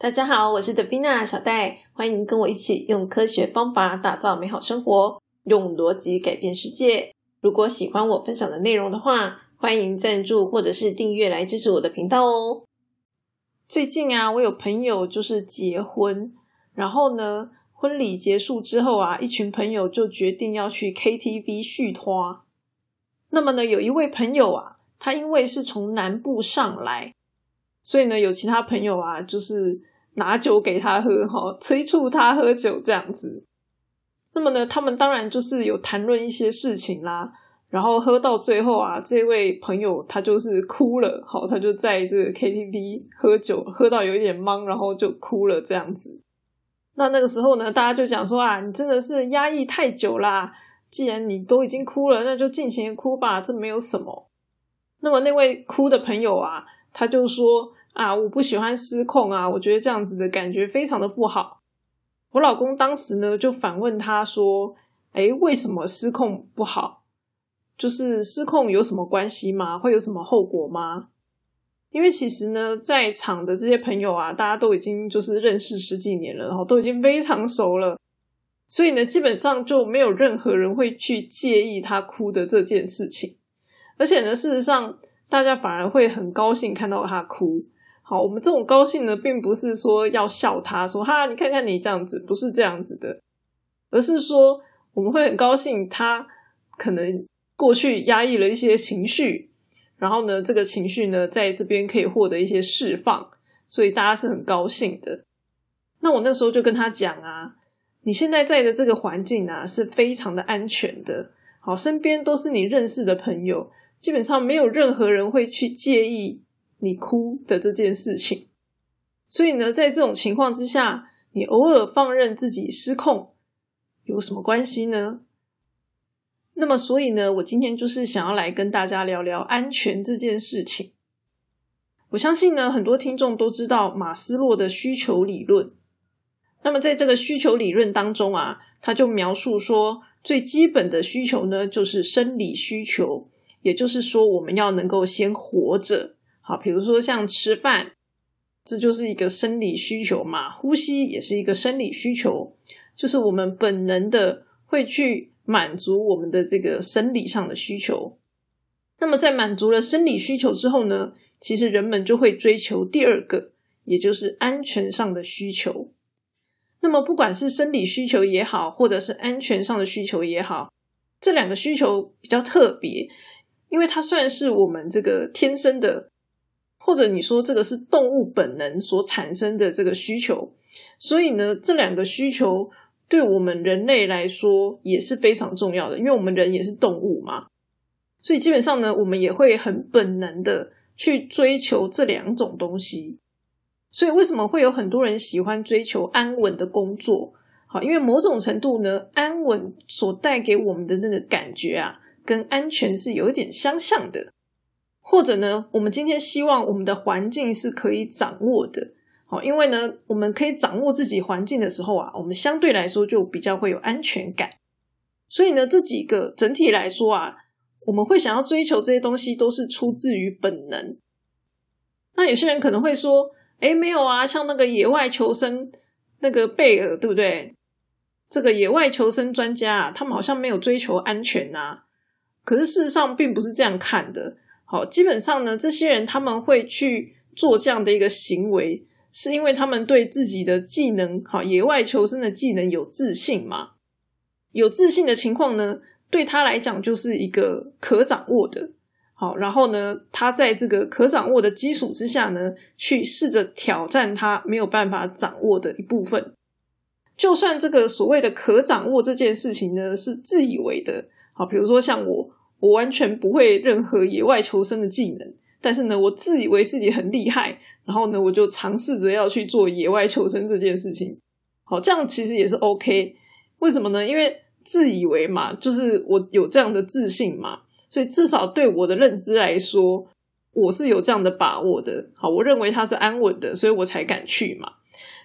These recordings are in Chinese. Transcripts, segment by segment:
大家好，我是德宾娜小戴，欢迎跟我一起用科学方法打造美好生活，用逻辑改变世界。如果喜欢我分享的内容的话，欢迎赞助或者是订阅来支持我的频道哦。最近啊，我有朋友就是结婚，然后呢，婚礼结束之后啊，一群朋友就决定要去 KTV 续托。那么呢，有一位朋友啊，他因为是从南部上来。所以呢，有其他朋友啊，就是拿酒给他喝，哈，催促他喝酒这样子。那么呢，他们当然就是有谈论一些事情啦。然后喝到最后啊，这位朋友他就是哭了，好，他就在这个 KTV 喝酒，喝到有一点懵，然后就哭了这样子。那那个时候呢，大家就讲说啊，你真的是压抑太久啦。既然你都已经哭了，那就尽情哭吧，这没有什么。那么那位哭的朋友啊，他就说。啊，我不喜欢失控啊！我觉得这样子的感觉非常的不好。我老公当时呢就反问他说：“哎，为什么失控不好？就是失控有什么关系吗？会有什么后果吗？”因为其实呢，在场的这些朋友啊，大家都已经就是认识十几年了，然后都已经非常熟了，所以呢，基本上就没有任何人会去介意他哭的这件事情。而且呢，事实上，大家反而会很高兴看到他哭。好，我们这种高兴呢，并不是说要笑他，说哈，你看看你这样子，不是这样子的，而是说我们会很高兴他可能过去压抑了一些情绪，然后呢，这个情绪呢，在这边可以获得一些释放，所以大家是很高兴的。那我那时候就跟他讲啊，你现在在的这个环境啊，是非常的安全的，好，身边都是你认识的朋友，基本上没有任何人会去介意。你哭的这件事情，所以呢，在这种情况之下，你偶尔放任自己失控，有什么关系呢？那么，所以呢，我今天就是想要来跟大家聊聊安全这件事情。我相信呢，很多听众都知道马斯洛的需求理论。那么，在这个需求理论当中啊，他就描述说，最基本的需求呢，就是生理需求，也就是说，我们要能够先活着。好，比如说像吃饭，这就是一个生理需求嘛。呼吸也是一个生理需求，就是我们本能的会去满足我们的这个生理上的需求。那么在满足了生理需求之后呢，其实人们就会追求第二个，也就是安全上的需求。那么不管是生理需求也好，或者是安全上的需求也好，这两个需求比较特别，因为它算是我们这个天生的。或者你说这个是动物本能所产生的这个需求，所以呢，这两个需求对我们人类来说也是非常重要的，因为我们人也是动物嘛，所以基本上呢，我们也会很本能的去追求这两种东西。所以为什么会有很多人喜欢追求安稳的工作？好，因为某种程度呢，安稳所带给我们的那个感觉啊，跟安全是有一点相像的。或者呢，我们今天希望我们的环境是可以掌握的，好，因为呢，我们可以掌握自己环境的时候啊，我们相对来说就比较会有安全感。所以呢，这几个整体来说啊，我们会想要追求这些东西，都是出自于本能。那有些人可能会说，哎，没有啊，像那个野外求生那个贝尔，对不对？这个野外求生专家啊，他们好像没有追求安全呐。可是事实上并不是这样看的。好，基本上呢，这些人他们会去做这样的一个行为，是因为他们对自己的技能，好，野外求生的技能有自信嘛？有自信的情况呢，对他来讲就是一个可掌握的。好，然后呢，他在这个可掌握的基础之下呢，去试着挑战他没有办法掌握的一部分。就算这个所谓的可掌握这件事情呢，是自以为的。好，比如说像我。我完全不会任何野外求生的技能，但是呢，我自以为自己很厉害，然后呢，我就尝试着要去做野外求生这件事情。好，这样其实也是 OK。为什么呢？因为自以为嘛，就是我有这样的自信嘛，所以至少对我的认知来说，我是有这样的把握的。好，我认为它是安稳的，所以我才敢去嘛。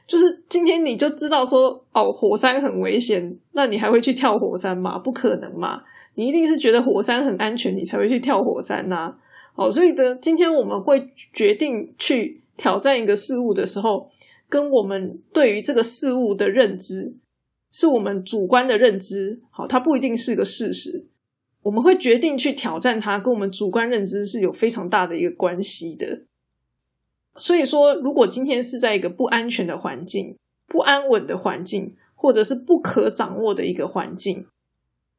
就是今天你就知道说，哦，火山很危险，那你还会去跳火山吗？不可能嘛。你一定是觉得火山很安全，你才会去跳火山呐。好，所以呢，今天我们会决定去挑战一个事物的时候，跟我们对于这个事物的认知，是我们主观的认知，好，它不一定是个事实。我们会决定去挑战它，跟我们主观认知是有非常大的一个关系的。所以说，如果今天是在一个不安全的环境、不安稳的环境，或者是不可掌握的一个环境，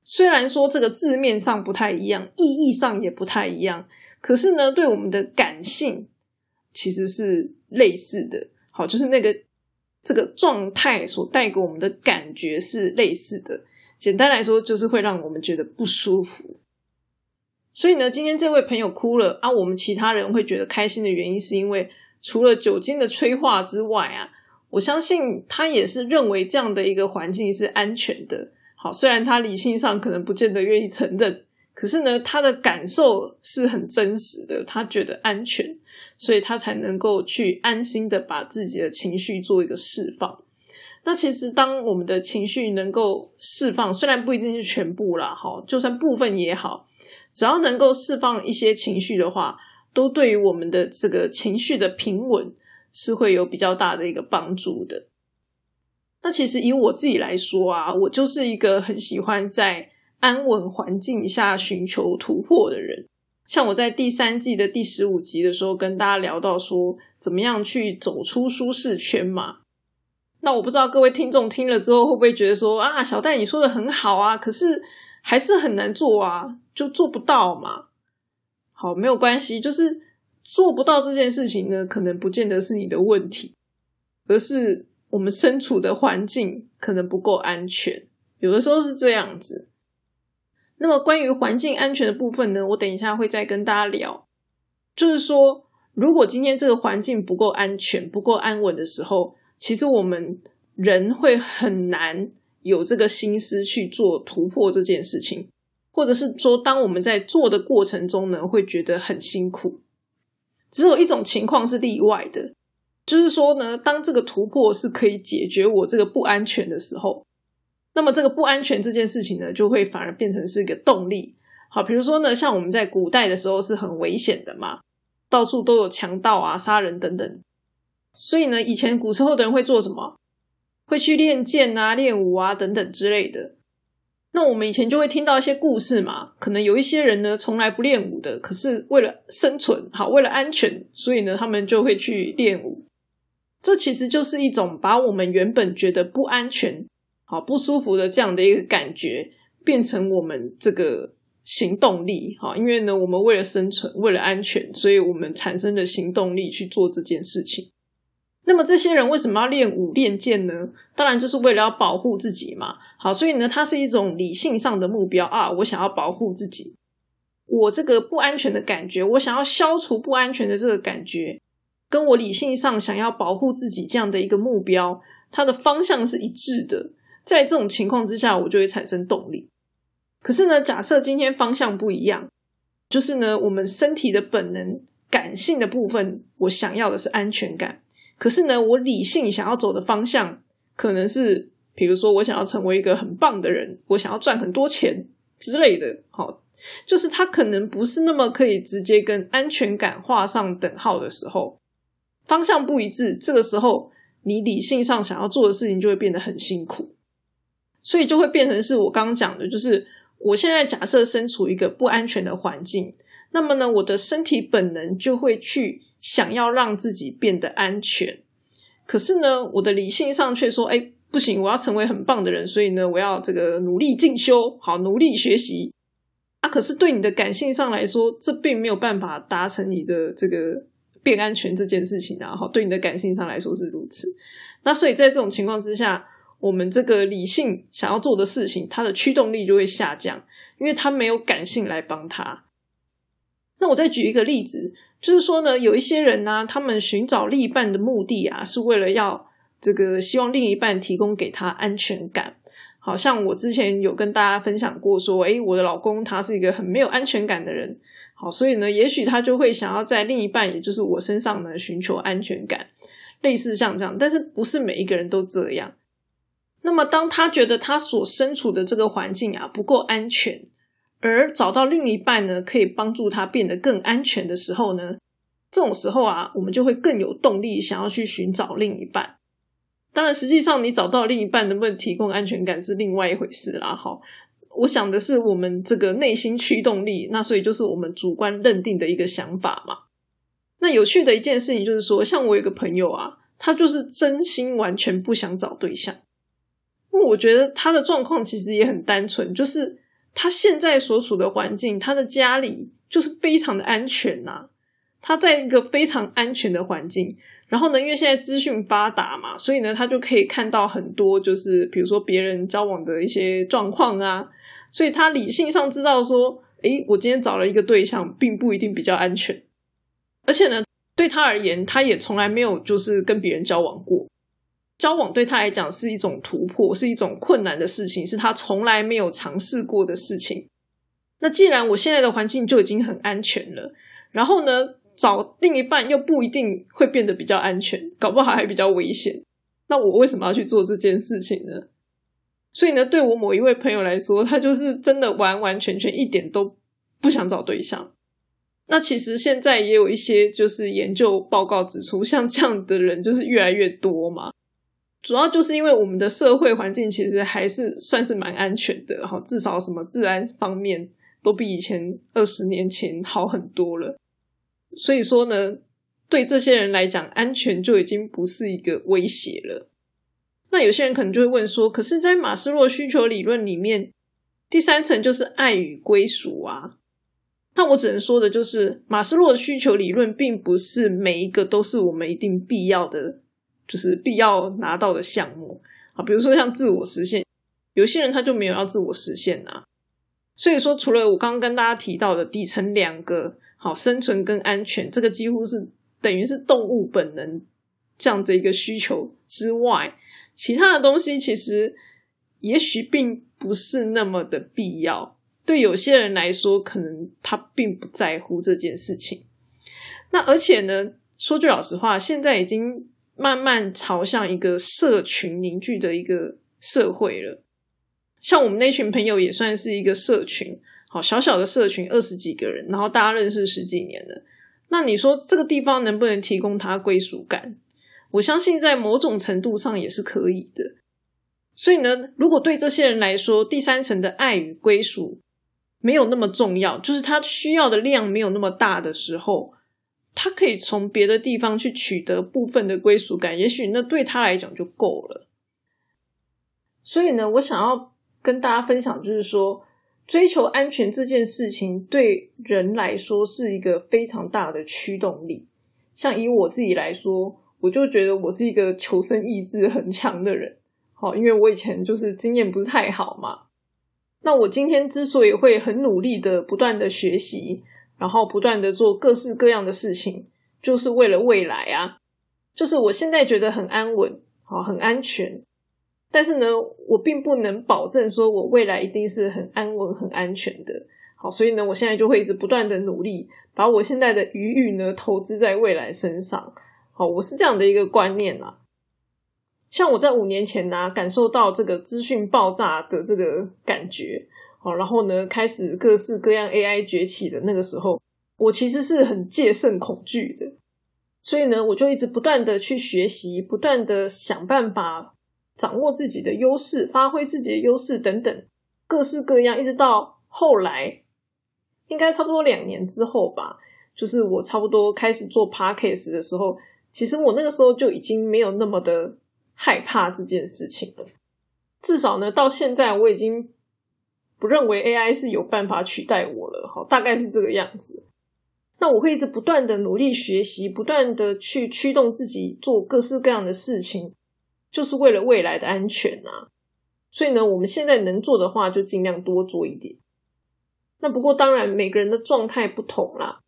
虽然说这个字面上不太一样，意义上也不太一样，可是呢，对我们的感性其实是类似的。好，就是那个这个状态所带给我们的感觉是类似的。简单来说，就是会让我们觉得不舒服。所以呢，今天这位朋友哭了啊，我们其他人会觉得开心的原因，是因为除了酒精的催化之外啊，我相信他也是认为这样的一个环境是安全的。好，虽然他理性上可能不见得愿意承认，可是呢，他的感受是很真实的，他觉得安全，所以他才能够去安心的把自己的情绪做一个释放。那其实，当我们的情绪能够释放，虽然不一定是全部啦，哈，就算部分也好，只要能够释放一些情绪的话，都对于我们的这个情绪的平稳是会有比较大的一个帮助的。那其实以我自己来说啊，我就是一个很喜欢在安稳环境下寻求突破的人。像我在第三季的第十五集的时候，跟大家聊到说，怎么样去走出舒适圈嘛。那我不知道各位听众听了之后会不会觉得说啊，小戴你说的很好啊，可是还是很难做啊，就做不到嘛。好，没有关系，就是做不到这件事情呢，可能不见得是你的问题，而是我们身处的环境可能不够安全，有的时候是这样子。那么关于环境安全的部分呢，我等一下会再跟大家聊。就是说，如果今天这个环境不够安全、不够安稳的时候，其实我们人会很难有这个心思去做突破这件事情，或者是说，当我们在做的过程中呢，会觉得很辛苦。只有一种情况是例外的，就是说呢，当这个突破是可以解决我这个不安全的时候，那么这个不安全这件事情呢，就会反而变成是一个动力。好，比如说呢，像我们在古代的时候是很危险的嘛，到处都有强盗啊、杀人等等。所以呢，以前古时候的人会做什么？会去练剑啊、练武啊等等之类的。那我们以前就会听到一些故事嘛，可能有一些人呢从来不练武的，可是为了生存，好为了安全，所以呢他们就会去练武。这其实就是一种把我们原本觉得不安全、好不舒服的这样的一个感觉，变成我们这个行动力。哈，因为呢我们为了生存、为了安全，所以我们产生的行动力去做这件事情。那么这些人为什么要练武练剑呢？当然就是为了要保护自己嘛。好，所以呢，它是一种理性上的目标啊。我想要保护自己，我这个不安全的感觉，我想要消除不安全的这个感觉，跟我理性上想要保护自己这样的一个目标，它的方向是一致的。在这种情况之下，我就会产生动力。可是呢，假设今天方向不一样，就是呢，我们身体的本能、感性的部分，我想要的是安全感。可是呢，我理性想要走的方向可能是，比如说我想要成为一个很棒的人，我想要赚很多钱之类的。好，就是它可能不是那么可以直接跟安全感画上等号的时候，方向不一致，这个时候你理性上想要做的事情就会变得很辛苦，所以就会变成是我刚刚讲的，就是我现在假设身处一个不安全的环境，那么呢，我的身体本能就会去。想要让自己变得安全，可是呢，我的理性上却说：“哎，不行，我要成为很棒的人，所以呢，我要这个努力进修，好努力学习啊。”可是对你的感性上来说，这并没有办法达成你的这个变安全这件事情啊。好，对你的感性上来说是如此。那所以在这种情况之下，我们这个理性想要做的事情，它的驱动力就会下降，因为它没有感性来帮他。那我再举一个例子。就是说呢，有一些人呢，他们寻找另一半的目的啊，是为了要这个希望另一半提供给他安全感。好像我之前有跟大家分享过，说，诶，我的老公他是一个很没有安全感的人。好，所以呢，也许他就会想要在另一半，也就是我身上呢，寻求安全感，类似像这样。但是不是每一个人都这样。那么，当他觉得他所身处的这个环境啊不够安全。而找到另一半呢，可以帮助他变得更安全的时候呢，这种时候啊，我们就会更有动力想要去寻找另一半。当然，实际上你找到另一半能不能提供安全感是另外一回事啦。好，我想的是我们这个内心驱动力，那所以就是我们主观认定的一个想法嘛。那有趣的一件事情就是说，像我有个朋友啊，他就是真心完全不想找对象，因为我觉得他的状况其实也很单纯，就是他现在所处的环境，他的家里就是非常的安全呐。他在一个非常安全的环境，然后呢，因为现在资讯发达嘛，所以呢，他就可以看到很多，就是比如说别人交往的一些状况啊，所以他理性上知道说，诶，我今天找了一个对象，并不一定比较安全，而且呢，对他而言，他也从来没有就是跟别人交往过，交往对他来讲是一种突破，是一种困难的事情，是他从来没有尝试过的事情。那既然我现在的环境就已经很安全了，然后呢？找另一半又不一定会变得比较安全，搞不好还比较危险。那我为什么要去做这件事情呢？所以呢，对我某一位朋友来说，他就是真的完完全全一点都不想找对象。那其实现在也有一些就是研究报告指出，像这样的人就是越来越多嘛。主要就是因为我们的社会环境其实还是算是蛮安全的哈，至少什么治安方面都比以前二十年前好很多了。所以说呢，对这些人来讲，安全就已经不是一个威胁了。那有些人可能就会问说：“可是，在马斯洛需求理论里面，第三层就是爱与归属啊。”那我只能说的就是，马斯洛的需求理论并不是每一个都是我们一定必要的，就是必要拿到的项目啊。比如说像自我实现，有些人他就没有要自我实现啊。所以说，除了我刚刚跟大家提到的底层两个。好，生存跟安全，这个几乎是等于是动物本能这样的一个需求之外，其他的东西其实也许并不是那么的必要。对有些人来说，可能他并不在乎这件事情。那而且呢，说句老实话，现在已经慢慢朝向一个社群凝聚的一个社会了。像我们那群朋友，也算是一个社群。好小小的社群，二十几个人，然后大家认识十几年了。那你说这个地方能不能提供他归属感？我相信在某种程度上也是可以的。所以呢，如果对这些人来说，第三层的爱与归属没有那么重要，就是他需要的量没有那么大的时候，他可以从别的地方去取得部分的归属感，也许那对他来讲就够了。所以呢，我想要跟大家分享，就是说。追求安全这件事情对人来说是一个非常大的驱动力。像以我自己来说，我就觉得我是一个求生意志很强的人。好，因为我以前就是经验不是太好嘛。那我今天之所以会很努力的不断的学习，然后不断的做各式各样的事情，就是为了未来啊。就是我现在觉得很安稳，好，很安全。但是呢，我并不能保证说我未来一定是很安稳、很安全的。好，所以呢，我现在就会一直不断的努力，把我现在的余裕呢投资在未来身上。好，我是这样的一个观念啦。像我在五年前呢，感受到这个资讯爆炸的这个感觉，好，然后呢，开始各式各样 AI 崛起的那个时候，我其实是很戒慎恐惧的。所以呢，我就一直不断的去学习，不断的想办法。掌握自己的优势，发挥自己的优势等等，各式各样，一直到后来，应该差不多两年之后吧，就是我差不多开始做 podcast 的时候，其实我那个时候就已经没有那么的害怕这件事情了。至少呢，到现在我已经不认为 AI 是有办法取代我了。好，大概是这个样子。那我会一直不断的努力学习，不断的去驱动自己做各式各样的事情。就是为了未来的安全啊，所以呢，我们现在能做的话，就尽量多做一点。那不过当然，每个人的状态不同啦。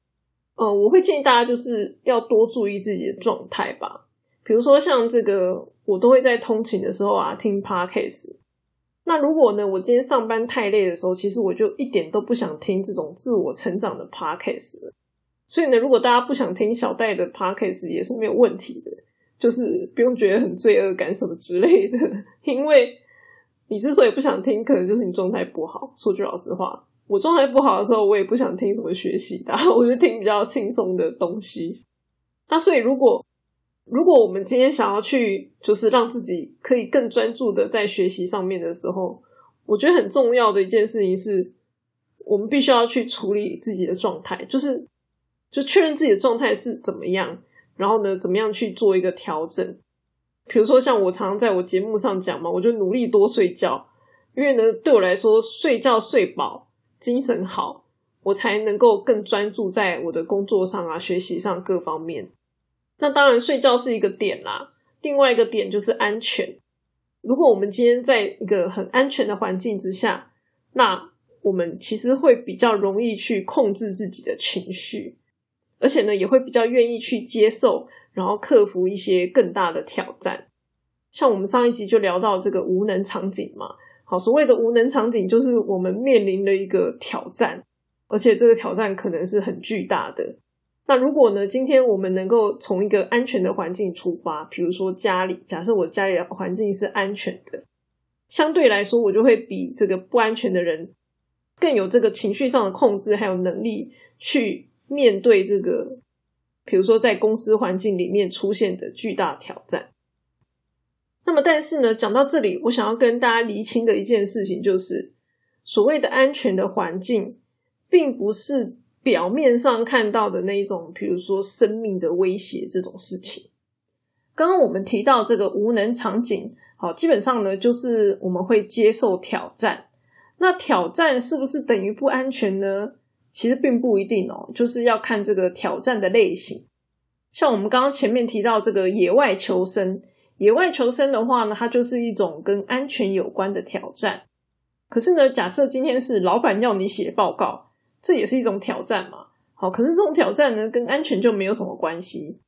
呃，我会建议大家就是要多注意自己的状态吧。比如说像这个，我都会在通勤的时候啊听 podcast。那如果呢，我今天上班太累的时候，其实我就一点都不想听这种自我成长的 podcast。所以呢，如果大家不想听小戴的 podcast，也是没有问题的。就是不用觉得很罪恶感什么之类的，因为你之所以不想听，可能就是你状态不好。说句老实话，我状态不好的时候，我也不想听什么学习的，我就听比较轻松的东西。那所以如果如果我们今天想要去，就是让自己可以更专注的在学习上面的时候，我觉得很重要的一件事情是，我们必须要去处理自己的状态，就是就确认自己的状态是怎么样，然后呢，怎么样去做一个调整。比如说，像我常常在我节目上讲嘛，我就努力多睡觉，因为呢，对我来说，睡觉睡饱，精神好，我才能够更专注在我的工作上啊、学习上各方面。那当然，睡觉是一个点啦。另外一个点就是安全。如果我们今天在一个很安全的环境之下，那我们其实会比较容易去控制自己的情绪，而且呢，也会比较愿意去接受，然后克服一些更大的挑战。像我们上一集就聊到这个无能场景嘛。好，所谓的无能场景，就是我们面临的一个挑战，而且这个挑战可能是很巨大的。那如果呢？今天我们能够从一个安全的环境出发，比如说家里，假设我家里的环境是安全的，相对来说，我就会比这个不安全的人更有这个情绪上的控制，还有能力去面对这个，比如说在公司环境里面出现的巨大挑战。那么，但是呢，讲到这里，我想要跟大家厘清的一件事情，就是所谓的安全的环境，并不是。表面上看到的那一种，比如说生命的威胁这种事情，刚刚我们提到这个无能场景，好，基本上呢就是我们会接受挑战。那挑战是不是等于不安全呢？其实并不一定哦，就是要看这个挑战的类型。像我们刚刚前面提到这个野外求生，野外求生的话呢，它就是一种跟安全有关的挑战。可是呢，假设今天是老板要你写报告。这也是一种挑战嘛？好，可是这种挑战呢，跟安全就没有什么关系。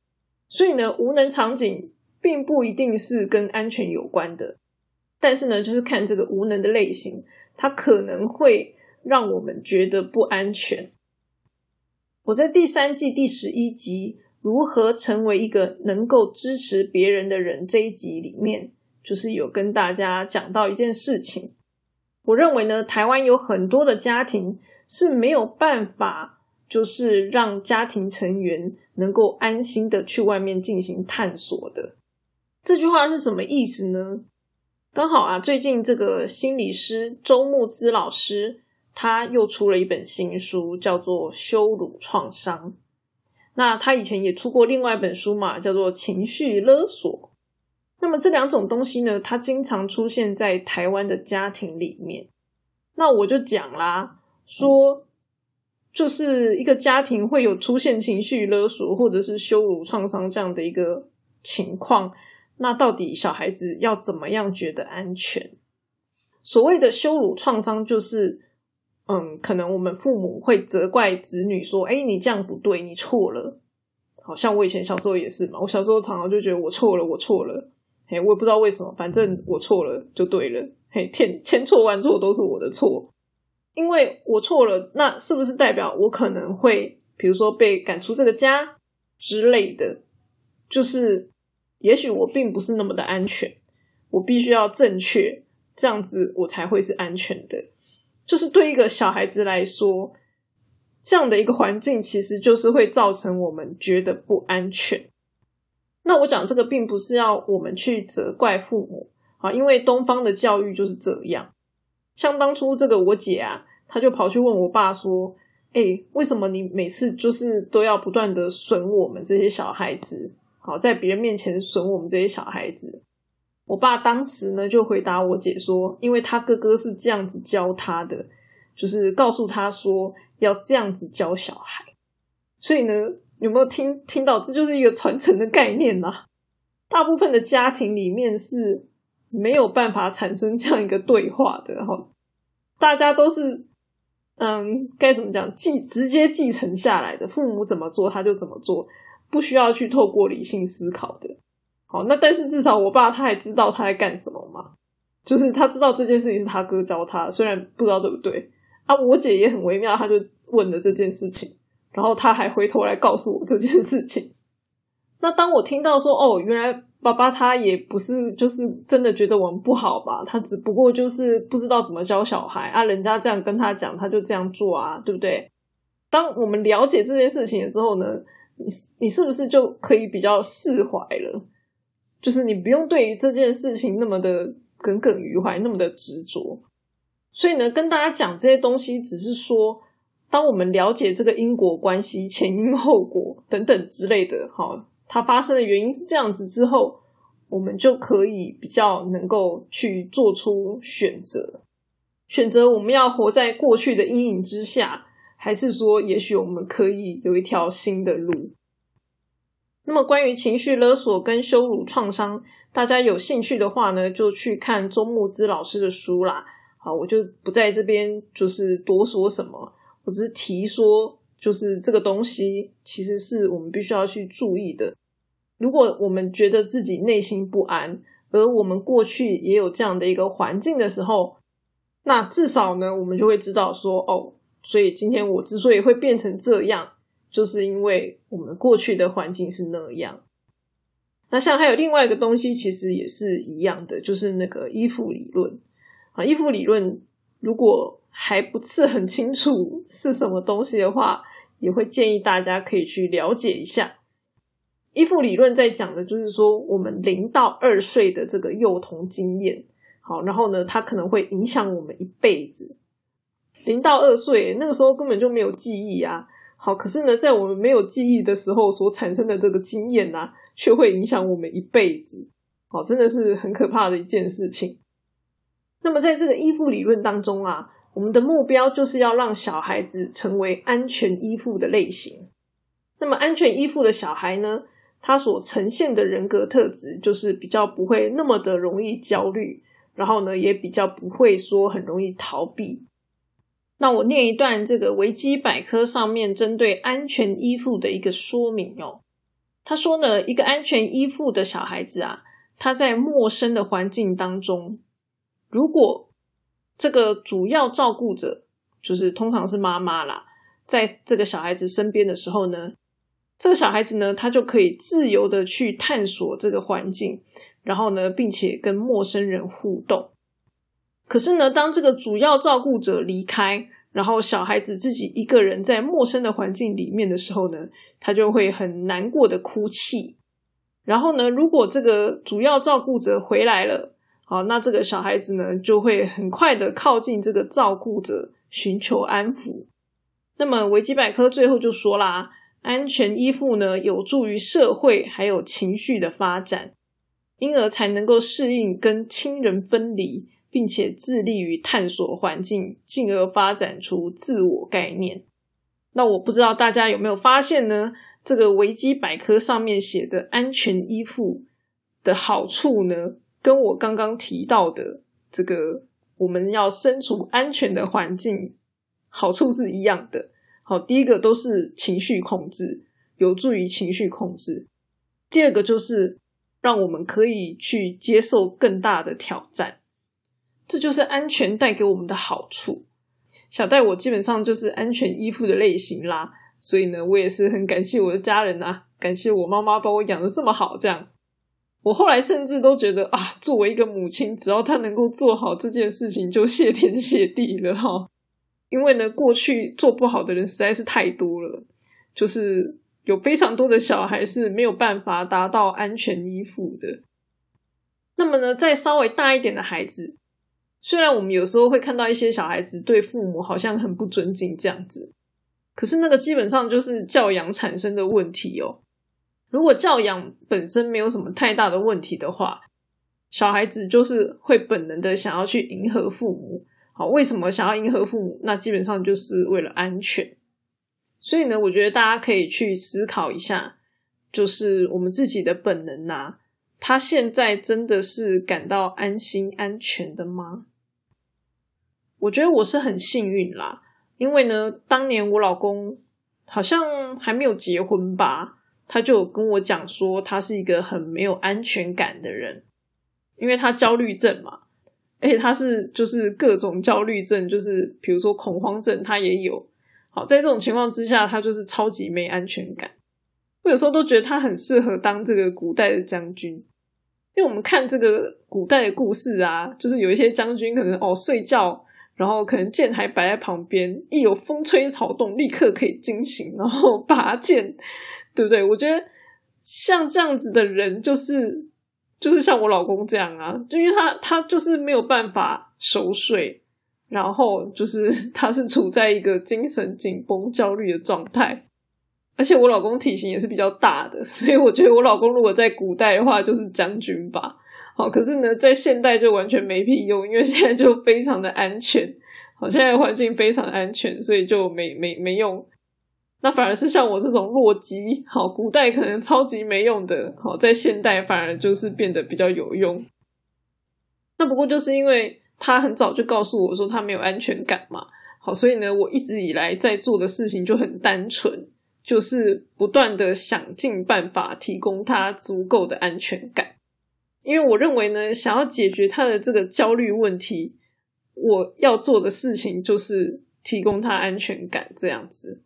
所以呢，无能场景并不一定是跟安全有关的。但是呢，就是看这个无能的类型，它可能会让我们觉得不安全。我在第三季第十一集《如何成为一个能够支持别人的人》这一集里面，就是有跟大家讲到一件事情。我认为呢，台湾有很多的家庭。是没有办法，就是让家庭成员能够安心的去外面进行探索的。这句话是什么意思呢？刚好啊，最近这个心理师周木之老师他又出了一本新书，叫做《羞辱创伤》。那他以前也出过另外一本书嘛，叫做《情绪勒索》。那么这两种东西呢，它经常出现在台湾的家庭里面。那我就讲啦。说，就是一个家庭会有出现情绪勒索或者是羞辱创伤这样的一个情况，那到底小孩子要怎么样觉得安全？所谓的羞辱创伤，就是嗯，可能我们父母会责怪子女说：“哎，你这样不对，你错了。”好像我以前小时候也是嘛，我小时候常常就觉得我错了，我错了，嘿，我也不知道为什么，反正我错了就对了，嘿，千千错万错都是我的错。因为我错了，那是不是代表我可能会，比如说被赶出这个家之类的？就是，也许我并不是那么的安全，我必须要正确，这样子我才会是安全的。就是对一个小孩子来说，这样的一个环境，其实就是会造成我们觉得不安全。那我讲这个，并不是要我们去责怪父母啊，因为东方的教育就是这样。像当初这个我姐啊。她就跑去问我爸说：“哎，为什么你每次就是都要不断的损我们这些小孩子？好，在别人面前损我们这些小孩子。”我爸当时呢就回答我姐说：“因为他哥哥是这样子教他的，就是告诉他说要这样子教小孩。所以呢，有没有听听到？这就是一个传承的概念呐。大部分的家庭里面是没有办法产生这样一个对话的，哈，大家都是。”嗯，该怎么讲？继直接继承下来的，父母怎么做他就怎么做，不需要去透过理性思考的。好，那但是至少我爸他还知道他在干什么嘛，就是他知道这件事情是他哥教他，虽然不知道对不对啊。我姐也很微妙，他就问了这件事情，然后他还回头来告诉我这件事情。那当我听到说，哦，原来。爸爸他也不是，就是真的觉得我们不好吧？他只不过就是不知道怎么教小孩啊。人家这样跟他讲，他就这样做啊，对不对？当我们了解这件事情的时候呢，你你是不是就可以比较释怀了？就是你不用对于这件事情那么的耿耿于怀，那么的执着。所以呢，跟大家讲这些东西，只是说，当我们了解这个因果关系、前因后果等等之类的，哈，它发生的原因是这样子之后，我们就可以比较能够去做出选择，选择我们要活在过去的阴影之下，还是说，也许我们可以有一条新的路。那么，关于情绪勒索跟羞辱创伤，大家有兴趣的话呢，就去看周木之老师的书啦。好，我就不在这边就是多说什么，我只是提说，就是这个东西其实是我们必须要去注意的。如果我们觉得自己内心不安，而我们过去也有这样的一个环境的时候，那至少呢，我们就会知道说，哦，所以今天我之所以会变成这样，就是因为我们过去的环境是那样。那像还有另外一个东西，其实也是一样的，就是那个依附理论。啊，依附理论如果还不是很清楚是什么东西的话，也会建议大家可以去了解一下。依附理论在讲的就是说，我们零到二岁的这个幼童经验，好，然后呢，它可能会影响我们一辈子。零到二岁那个时候根本就没有记忆啊，好，可是呢，在我们没有记忆的时候所产生的这个经验呢，却会影响我们一辈子，好，真的是很可怕的一件事情。那么，在这个依附理论当中啊，我们的目标就是要让小孩子成为安全依附的类型。那么，安全依附的小孩呢，他所呈现的人格特质就是比较不会那么的容易焦虑，然后呢，也比较不会说很容易逃避。那我念一段这个维基百科上面针对安全依附的一个说明哦。他说呢，一个安全依附的小孩子啊，他在陌生的环境当中。如果这个主要照顾者就是通常是妈妈啦，在这个小孩子身边的时候呢，这个小孩子呢，他就可以自由的去探索这个环境，然后呢，并且跟陌生人互动。可是呢，当这个主要照顾者离开，然后小孩子自己一个人在陌生的环境里面的时候呢，他就会很难过的哭泣。然后呢，如果这个主要照顾者回来了，好，那这个小孩子呢，就会很快的靠近这个照顾者，寻求安抚。那么维基百科最后就说啦，安全依附呢，有助于社会还有情绪的发展，因而才能够适应跟亲人分离，并且致力于探索环境，进而发展出自我概念。那我不知道大家有没有发现呢？这个维基百科上面写的安全依附的好处呢？跟我刚刚提到的这个，我们要身处安全的环境，好处是一样的。好，第一个都是情绪控制，有助于情绪控制；第二个就是让我们可以去接受更大的挑战，这就是安全带给我们的好处。小戴，我基本上就是安全依附的类型啦，所以呢，我也是很感谢我的家人啊，感谢我妈妈把我养的这么好，这样。我后来甚至都觉得啊，作为一个母亲，只要她能够做好这件事情，就谢天谢地了哈。因为呢，过去做不好的人实在是太多了，就是有非常多的小孩是没有办法达到安全依附的。那么呢，再稍微大一点的孩子，虽然我们有时候会看到一些小孩子对父母好像很不尊敬这样子，可是那个基本上就是教养产生的问题哦。如果教养本身没有什么太大的问题的话，小孩子就是会本能的想要去迎合父母。好，为什么想要迎合父母？那基本上就是为了安全。所以呢，我觉得大家可以去思考一下，就是我们自己的本能呐，他现在真的是感到安心安全的吗？我觉得我是很幸运啦，因为呢，当年我老公好像还没有结婚吧。他就跟我讲说，他是一个很没有安全感的人，因为他焦虑症嘛，而且他是就是各种焦虑症，就是比如说恐慌症，他也有。好，在这种情况之下，他就是超级没安全感。我有时候都觉得他很适合当这个古代的将军，因为我们看这个古代的故事啊，就是有一些将军可能哦睡觉，然后可能剑还摆在旁边，一有风吹草动，立刻可以惊醒，然后拔剑。对不对？我觉得像这样子的人，就是就是像我老公这样啊，就因为他他就是没有办法熟睡，然后就是 他是处在一个精神紧绷、焦虑的状态。而且我老公体型也是比较大的，所以我觉得我老公如果在古代的话就是将军吧。好，可是呢，在现代就完全没屁用，因为现在就非常的安全。好，现在环境非常安全，所以就没没没用。那反而是像我这种弱鸡，好，古代可能超级没用的，好，在现代反而就是变得比较有用。那不过就是因为他很早就告诉我说他没有安全感嘛，好，所以呢，我一直以来在做的事情就很单纯。就是不断的想尽办法提供他足够的安全感，因为我认为呢，想要解决他的这个焦虑问题，我要做的事情就是提供他安全感这样子。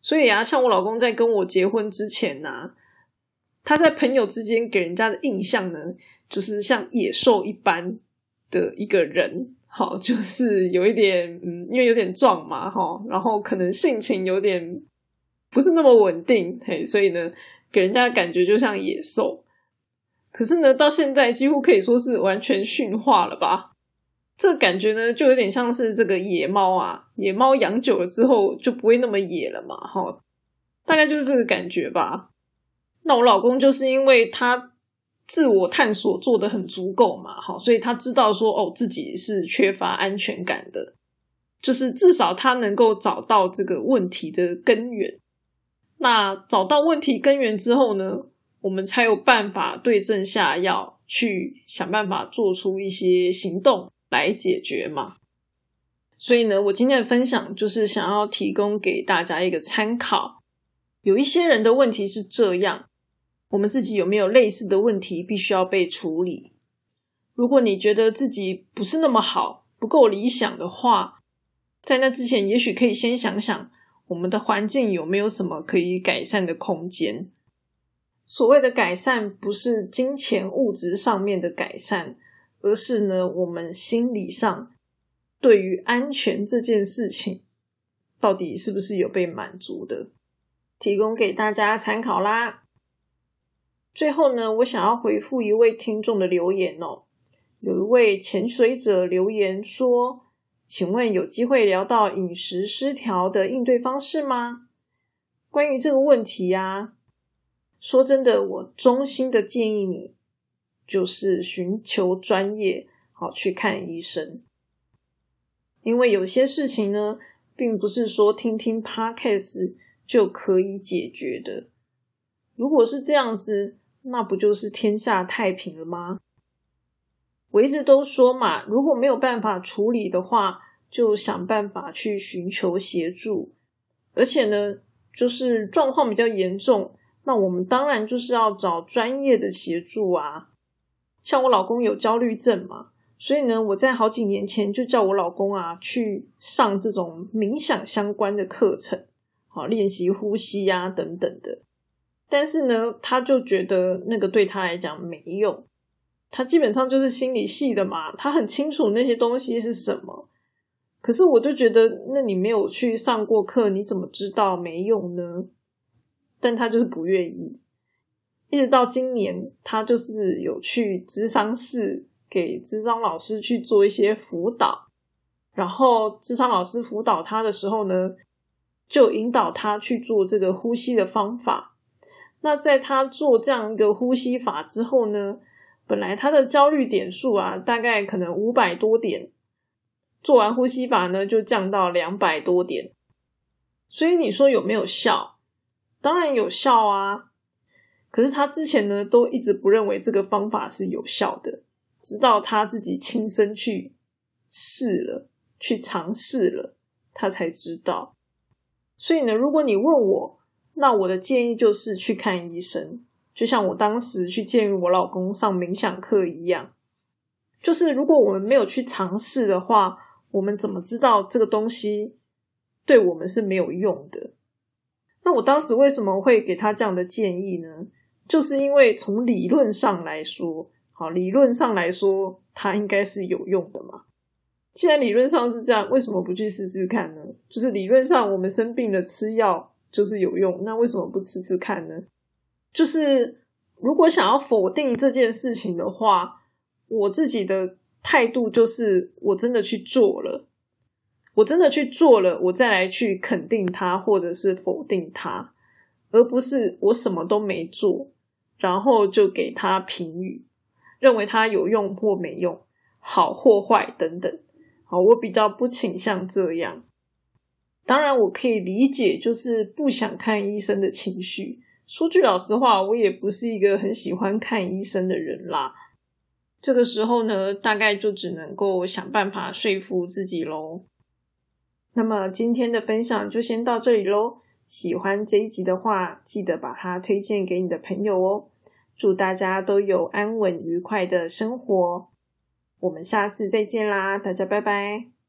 所以啊，像我老公在跟我结婚之前呢，他在朋友之间给人家的印象呢，就是像野兽一般的一个人，好，就是有一点嗯，因为有点壮嘛，哈，然后可能性情有点。不是那么稳定，嘿，所以呢，给人家的感觉就像野兽。可是呢，到现在几乎可以说是完全驯化了吧？这感觉呢，就有点像是这个野猫啊，野猫养久了之后就不会那么野了嘛，哈，大概就是这个感觉吧。那我老公就是因为他自我探索做的很足够嘛，哈，所以他知道说，哦，自己是缺乏安全感的，就是至少他能够找到这个问题的根源。那找到问题根源之后呢，我们才有办法对症下药，去想办法做出一些行动来解决嘛。所以呢，我今天的分享就是想要提供给大家一个参考。有一些人的问题是这样，我们自己有没有类似的问题必须要被处理？如果你觉得自己不是那么好，不够理想的话，在那之前，也许可以先想想。我们的环境有没有什么可以改善的空间？所谓的改善，不是金钱物质上面的改善，而是呢，我们心理上对于安全这件事情，到底是不是有被满足的？提供给大家参考啦。最后呢，我想要回复一位听众的留言哦，有一位潜水者留言说。请问有机会聊到饮食失调的应对方式吗？关于这个问题呀，说真的，我衷心的建议你，就是寻求专业，好去看医生。因为有些事情呢，并不是说听听 podcast 就可以解决的。如果是这样子，那不就是天下太平了吗？我一直都说嘛，如果没有办法处理的话，就想办法去寻求协助。而且呢，就是状况比较严重，那我们当然就是要找专业的协助啊。像我老公有焦虑症嘛，所以呢，我在好几年前就叫我老公啊去上这种冥想相关的课程，好练习呼吸呀等等的。但是呢，他就觉得那个对他来讲没用。他基本上就是心理系的嘛，他很清楚那些东西是什么。可是我就觉得，那你没有去上过课，你怎么知道没用呢？但他就是不愿意。一直到今年，他就是有去智商室给智商老师去做一些辅导，然后智商老师辅导他的时候呢，就引导他去做这个呼吸的方法。那在他做这样一个呼吸法之后呢？本来他的焦虑点数啊，大概可能五百多点，做完呼吸法呢，就降到两百多点。所以你说有没有效？当然有效啊。可是他之前呢，都一直不认为这个方法是有效的，直到他自己亲身去试了，去尝试了，他才知道。所以呢，如果你问我，那我的建议就是去看医生。就像我当时去建议我老公上冥想课一样，就是如果我们没有去尝试的话，我们怎么知道这个东西对我们是没有用的？那我当时为什么会给他这样的建议呢？就是因为从理论上来说，好，理论上来说，它应该是有用的嘛。既然理论上是这样，为什么不去试试看呢？就是理论上，我们生病了吃药就是有用，那为什么不吃吃看呢？就是如果想要否定这件事情的话，我自己的态度就是我真的去做了，我真的去做了，我再来去肯定它或者是否定它，而不是我什么都没做，然后就给他评语，认为他有用或没用，好或坏等等。好，我比较不倾向这样。当然，我可以理解，就是不想看医生的情绪。说句老实话，我也不是一个很喜欢看医生的人啦。这个时候呢，大概就只能够想办法说服自己喽。那么今天的分享就先到这里喽。喜欢这一集的话，记得把它推荐给你的朋友哦。祝大家都有安稳愉快的生活。我们下次再见啦，大家拜拜。